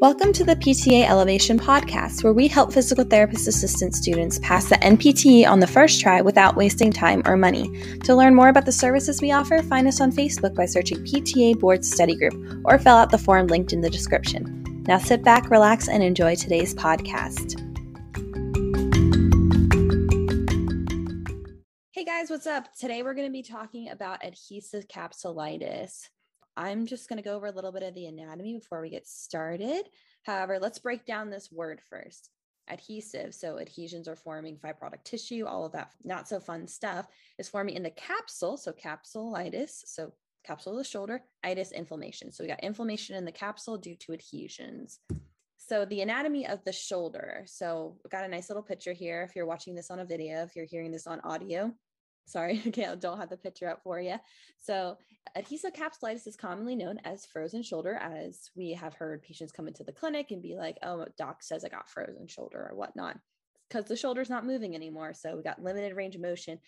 Welcome to the PTA Elevation Podcast, where we help physical therapist assistant students pass the NPTE on the first try without wasting time or money. To learn more about the services we offer, find us on Facebook by searching PTA Board Study Group or fill out the form linked in the description. Now sit back, relax, and enjoy today's podcast. Hey guys, what's up? Today we're going to be talking about adhesive capsulitis. I'm just going to go over a little bit of the anatomy before we get started. However, let's break down this word first. Adhesive, so adhesions are forming fibrotic tissue, all of that not so fun stuff is forming in the capsule, so capsulitis, so capsule of the shoulder, itis, inflammation. So we got inflammation in the capsule due to adhesions. So the anatomy of the shoulder. So we got a nice little picture here. If you're watching this on a video, if you're hearing this on audio, sorry, okay, I don't have the picture up for you. So adhesive capsulitis is commonly known as frozen shoulder, as we have heard patients come into the clinic and be like, oh, doc says I got frozen shoulder or whatnot, because the shoulder's not moving anymore. So we got limited range of motion,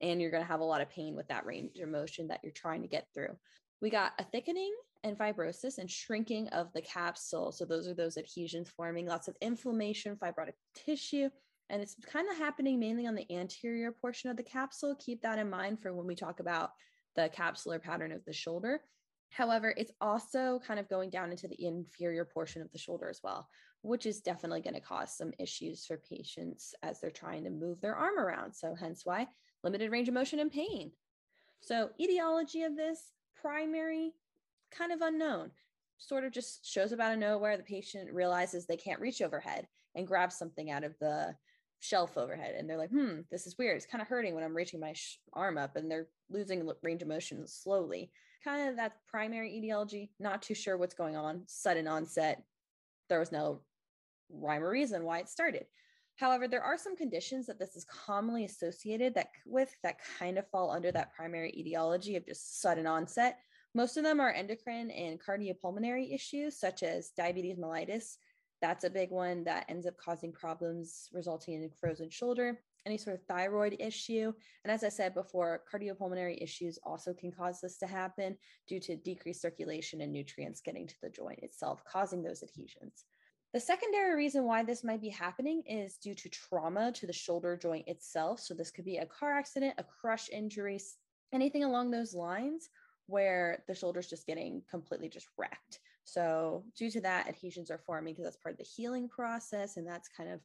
and you're going to have a lot of pain with that range of motion that you're trying to get through. We got a thickening and fibrosis and shrinking of the capsule. So those are those adhesions forming, lots of inflammation, fibrotic tissue, and it's kind of happening mainly on the anterior portion of the capsule. Keep that in mind for when we talk about the capsular pattern of the shoulder. However, it's also kind of going down into the inferior portion of the shoulder as well, which is definitely going to cause some issues for patients as they're trying to move their arm around. So, hence why limited range of motion and pain. So, etiology of this primary, kind of unknown, sort of just shows up out of nowhere. The patient realizes they can't reach overhead and grabs something out of the shelf overhead and they're like hmm this is weird. It's kind of hurting when i'm reaching my sh- arm up and they're losing range of motion slowly. Kind of that primary etiology not too sure what's going on. Sudden onset there was no rhyme or reason why it started. However there are some conditions that this is commonly associated that with that kind of fall under that primary etiology of just sudden onset. Most of them are endocrine and cardiopulmonary issues such as diabetes mellitus that's a big one that ends up causing problems resulting in frozen shoulder, any sort of thyroid issue. And as I said before, cardiopulmonary issues also can cause this to happen due to decreased circulation and nutrients getting to the joint itself, causing those adhesions. The secondary reason why this might be happening is due to trauma to the shoulder joint itself. So, this could be a car accident, a crush injury, anything along those lines where the shoulder's just getting completely just wrecked. So, due to that, adhesions are forming because that's part of the healing process, and that's kind of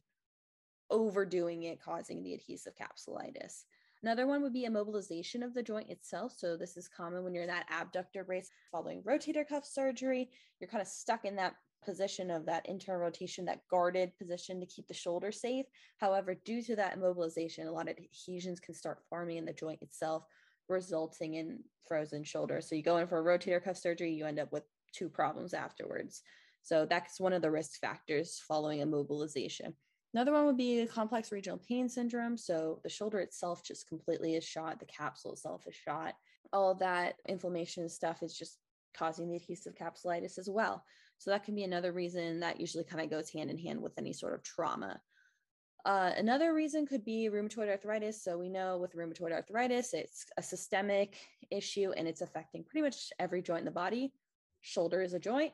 overdoing it, causing the adhesive capsulitis. Another one would be immobilization of the joint itself. So, this is common when you're in that abductor brace following rotator cuff surgery. You're kind of stuck in that position of that internal rotation, that guarded position to keep the shoulder safe. However, due to that immobilization, a lot of adhesions can start forming in the joint itself, resulting in frozen shoulder. So, you go in for a rotator cuff surgery, you end up with two problems afterwards. So that's one of the risk factors following immobilization. Another one would be complex regional pain syndrome. So the shoulder itself just completely is shot, the capsule itself is shot. All that inflammation and stuff is just causing the adhesive capsulitis as well. So that can be another reason that usually kind of goes hand in hand with any sort of trauma. Uh, another reason could be rheumatoid arthritis. So we know with rheumatoid arthritis, it's a systemic issue and it's affecting pretty much every joint in the body shoulder is a joint,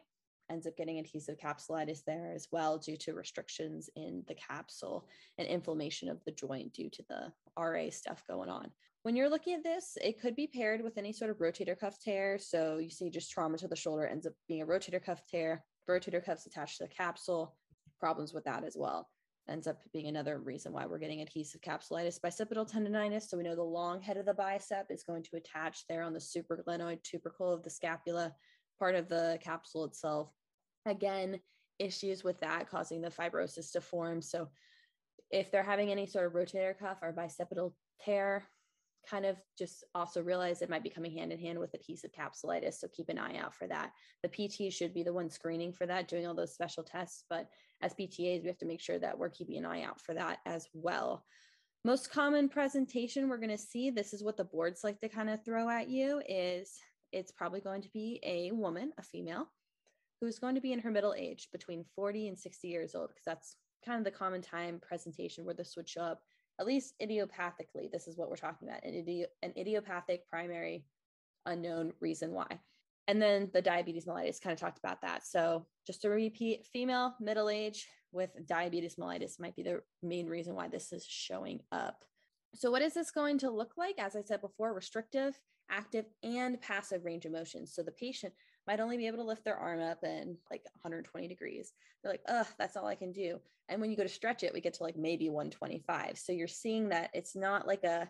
ends up getting adhesive capsulitis there as well due to restrictions in the capsule and inflammation of the joint due to the RA stuff going on. When you're looking at this, it could be paired with any sort of rotator cuff tear. So you see just trauma to the shoulder ends up being a rotator cuff tear, rotator cuffs attached to the capsule, problems with that as well. Ends up being another reason why we're getting adhesive capsulitis, bicipital tendonitis. So we know the long head of the bicep is going to attach there on the supraglenoid tubercle of the scapula part of the capsule itself. Again, issues with that causing the fibrosis to form. So if they're having any sort of rotator cuff or bicipital tear, kind of just also realize it might be coming hand in hand with adhesive capsulitis. So keep an eye out for that. The PT should be the one screening for that, doing all those special tests. But as PTAs, we have to make sure that we're keeping an eye out for that as well. Most common presentation we're going to see, this is what the boards like to kind of throw at you, is it's probably going to be a woman, a female, who's going to be in her middle age between 40 and 60 years old, because that's kind of the common time presentation where this would show up, at least idiopathically. This is what we're talking about an, idi- an idiopathic primary unknown reason why. And then the diabetes mellitus kind of talked about that. So just to repeat, female, middle age with diabetes mellitus might be the main reason why this is showing up. So what is this going to look like? As I said before, restrictive, active, and passive range of motion. So the patient might only be able to lift their arm up in like 120 degrees. They're like, ugh, that's all I can do. And when you go to stretch it, we get to like maybe 125. So you're seeing that it's not like a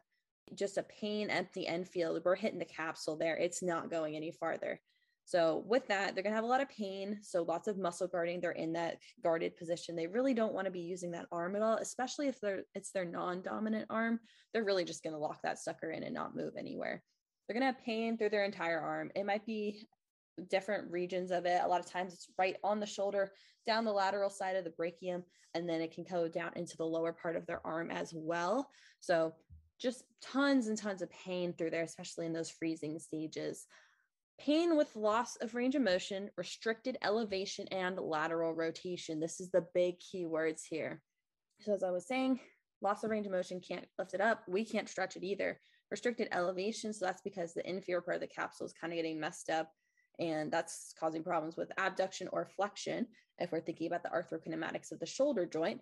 just a pain empty end feel. We're hitting the capsule there. It's not going any farther. So with that, they're gonna have a lot of pain. So lots of muscle guarding. They're in that guarded position. They really don't want to be using that arm at all, especially if they're it's their non-dominant arm. They're really just gonna lock that sucker in and not move anywhere. They're gonna have pain through their entire arm. It might be different regions of it. A lot of times it's right on the shoulder, down the lateral side of the brachium, and then it can go down into the lower part of their arm as well. So just tons and tons of pain through there, especially in those freezing stages. Pain with loss of range of motion, restricted elevation, and lateral rotation. This is the big keywords here. So, as I was saying, loss of range of motion can't lift it up. We can't stretch it either. Restricted elevation. So, that's because the inferior part of the capsule is kind of getting messed up. And that's causing problems with abduction or flexion if we're thinking about the arthrokinematics of the shoulder joint.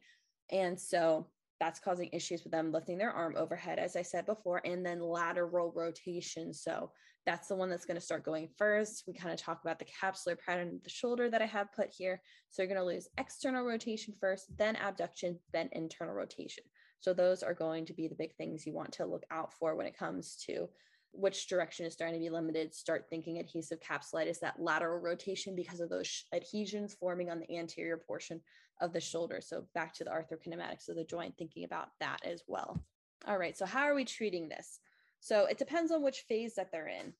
And so that's causing issues with them lifting their arm overhead, as I said before, and then lateral rotation. So that's the one that's going to start going first. We kind of talk about the capsular pattern of the shoulder that I have put here. So you're going to lose external rotation first, then abduction, then internal rotation. So those are going to be the big things you want to look out for when it comes to which direction is starting to be limited, start thinking adhesive capsulitis, that lateral rotation because of those adhesions forming on the anterior portion of the shoulder. So back to the arthrokinematics of the joint, thinking about that as well. All right, so how are we treating this? So it depends on which phase that they're in.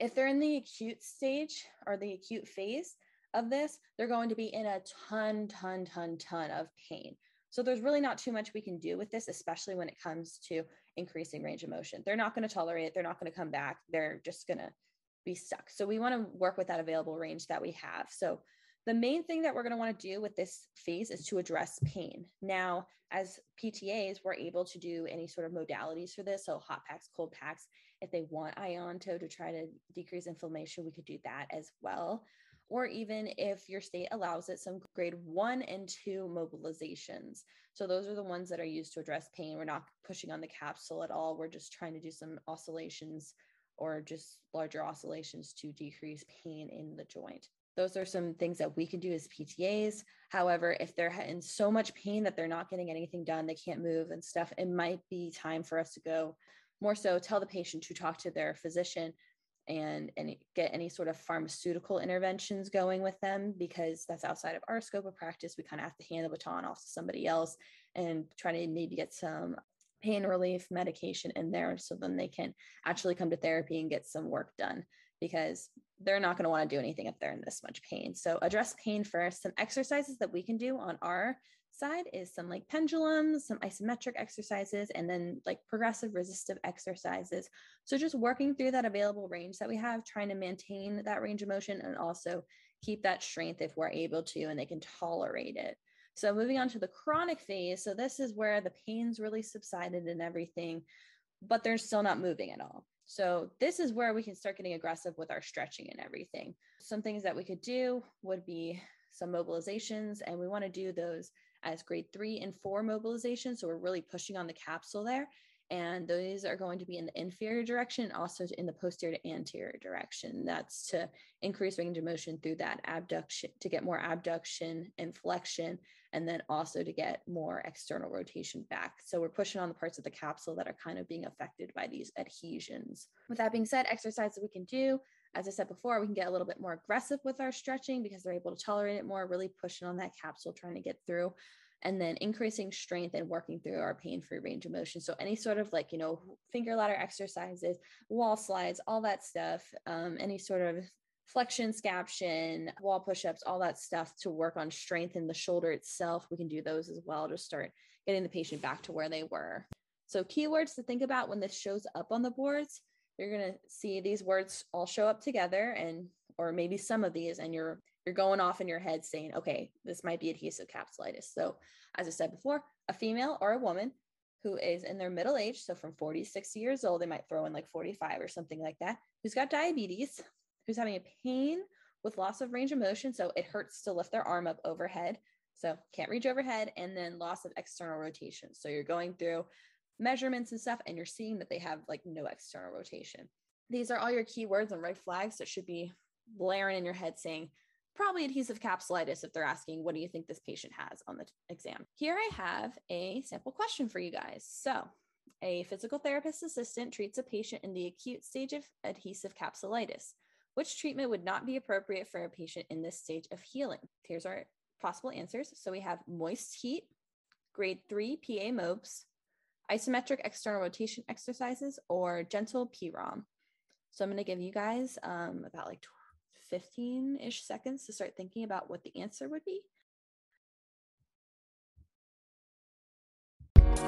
If they're in the acute stage or the acute phase of this, they're going to be in a ton, ton, ton, ton of pain. So there's really not too much we can do with this, especially when it comes to increasing range of motion. They're not going to tolerate it. They're not going to come back. They're just going to be stuck. So we want to work with that available range that we have. So the main thing that we're going to want to do with this phase is to address pain. Now, as PTAs, we're able to do any sort of modalities for this. So hot packs, cold packs. If they want Ionto to try to decrease inflammation, we could do that as well or even if your state allows it, some grade one and two mobilizations. So those are the ones that are used to address pain. We're not pushing on the capsule at all. We're just trying to do some oscillations or just larger oscillations to decrease pain in the joint. Those are some things that we can do as PTAs. However, if they're in so much pain that they're not getting anything done, they can't move and stuff, it might be time for us to go more so tell the patient to talk to their physician and, get any sort of pharmaceutical interventions going with them because that's outside of our scope of practice. We kind of have to hand the baton off to somebody else and try to maybe get some pain relief medication in there so then they can actually come to therapy and get some work done because they're not going to want to do anything if they're in this much pain. So address pain first. Some exercises that we can do on our side is some like pendulums, some isometric exercises, and then like progressive resistive exercises. So just working through that available range that we have, trying to maintain that range of motion and also keep that strength if we're able to and they can tolerate it. So moving on to the chronic phase. So this is where the pain's really subsided and everything, but they're still not moving at all. So this is where we can start getting aggressive with our stretching and everything. Some things that we could do would be some mobilizations, and we want to do those as grade three and four mobilizations. So we're really pushing on the capsule there. And those are going to be in the inferior direction, also in the posterior to anterior direction. That's to increase range of motion through that abduction, to get more abduction and flexion, and then also to get more external rotation back. So we're pushing on the parts of the capsule that are kind of being affected by these adhesions. With that being said, exercises we can do as I said before, we can get a little bit more aggressive with our stretching because they're able to tolerate it more, really pushing on that capsule, trying to get through, and then increasing strength and working through our pain free range of motion. So, any sort of like, you know, finger ladder exercises, wall slides, all that stuff, um, any sort of flexion, scaption, wall push ups, all that stuff to work on strength in the shoulder itself. We can do those as well to start getting the patient back to where they were. So, keywords to think about when this shows up on the boards you're going to see these words all show up together and or maybe some of these and you're you're going off in your head saying okay this might be adhesive capsulitis so as i said before a female or a woman who is in their middle age so from 40 60 years old they might throw in like 45 or something like that who's got diabetes who's having a pain with loss of range of motion. So it hurts to lift their arm up overhead. So can't reach overhead and then loss of external rotation. So you're going through measurements and stuff and you're seeing that they have like no external rotation. These are all your keywords and red flags that should be blaring in your head saying probably adhesive capsulitis if they're asking what do you think this patient has on the exam. Here I have a sample question for you guys. So a physical therapist assistant treats a patient in the acute stage of adhesive capsulitis. Which treatment would not be appropriate for a patient in this stage of healing? Here's our possible answers. So we have moist heat, grade three PA MOBs, isometric external rotation exercises, or gentle PROM. So I'm going to give you guys um, about like 15 ish seconds to start thinking about what the answer would be. All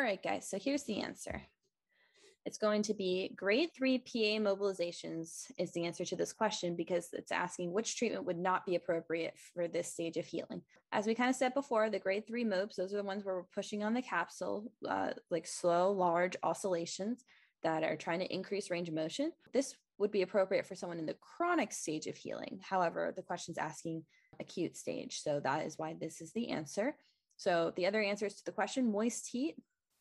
right, guys, so here's the answer. It's going to be grade three PA mobilizations is the answer to this question because it's asking which treatment would not be appropriate for this stage of healing. As we kind of said before, the grade three MOBs, those are the ones where we're pushing on the capsule, uh, like slow, large oscillations that are trying to increase range of motion. This would be appropriate for someone in the chronic stage of healing. However, the question's asking acute stage. So that is why this is the answer. So the other answers to the question moist heat,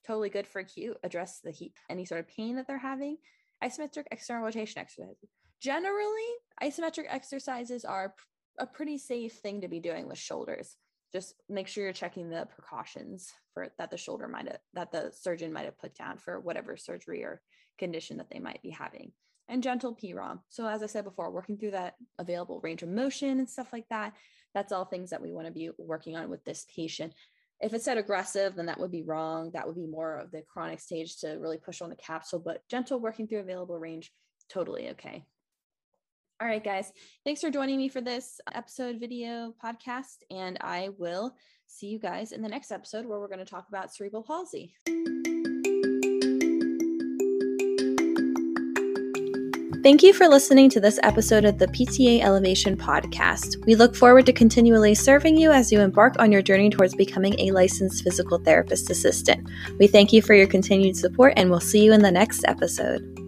totally good for acute, address the heat, any sort of pain that they're having. Isometric external rotation exercises. Generally, isometric exercises are a pretty safe thing to be doing with shoulders. Just make sure you're checking the precautions for that the shoulder might have that the surgeon might have put down for whatever surgery or condition that they might be having. And gentle PROM. So as I said before, working through that available range of motion and stuff like that. That's all things that we want to be working on with this patient if it said aggressive, then that would be wrong. That would be more of the chronic stage to really push on the capsule, but gentle working through available range, totally okay. All right, guys, thanks for joining me for this episode video podcast. And I will see you guys in the next episode where we're going to talk about cerebral palsy. Thank you for listening to this episode of the PTA Elevation Podcast. We look forward to continually serving you as you embark on your journey towards becoming a licensed physical therapist assistant. We thank you for your continued support and we'll see you in the next episode.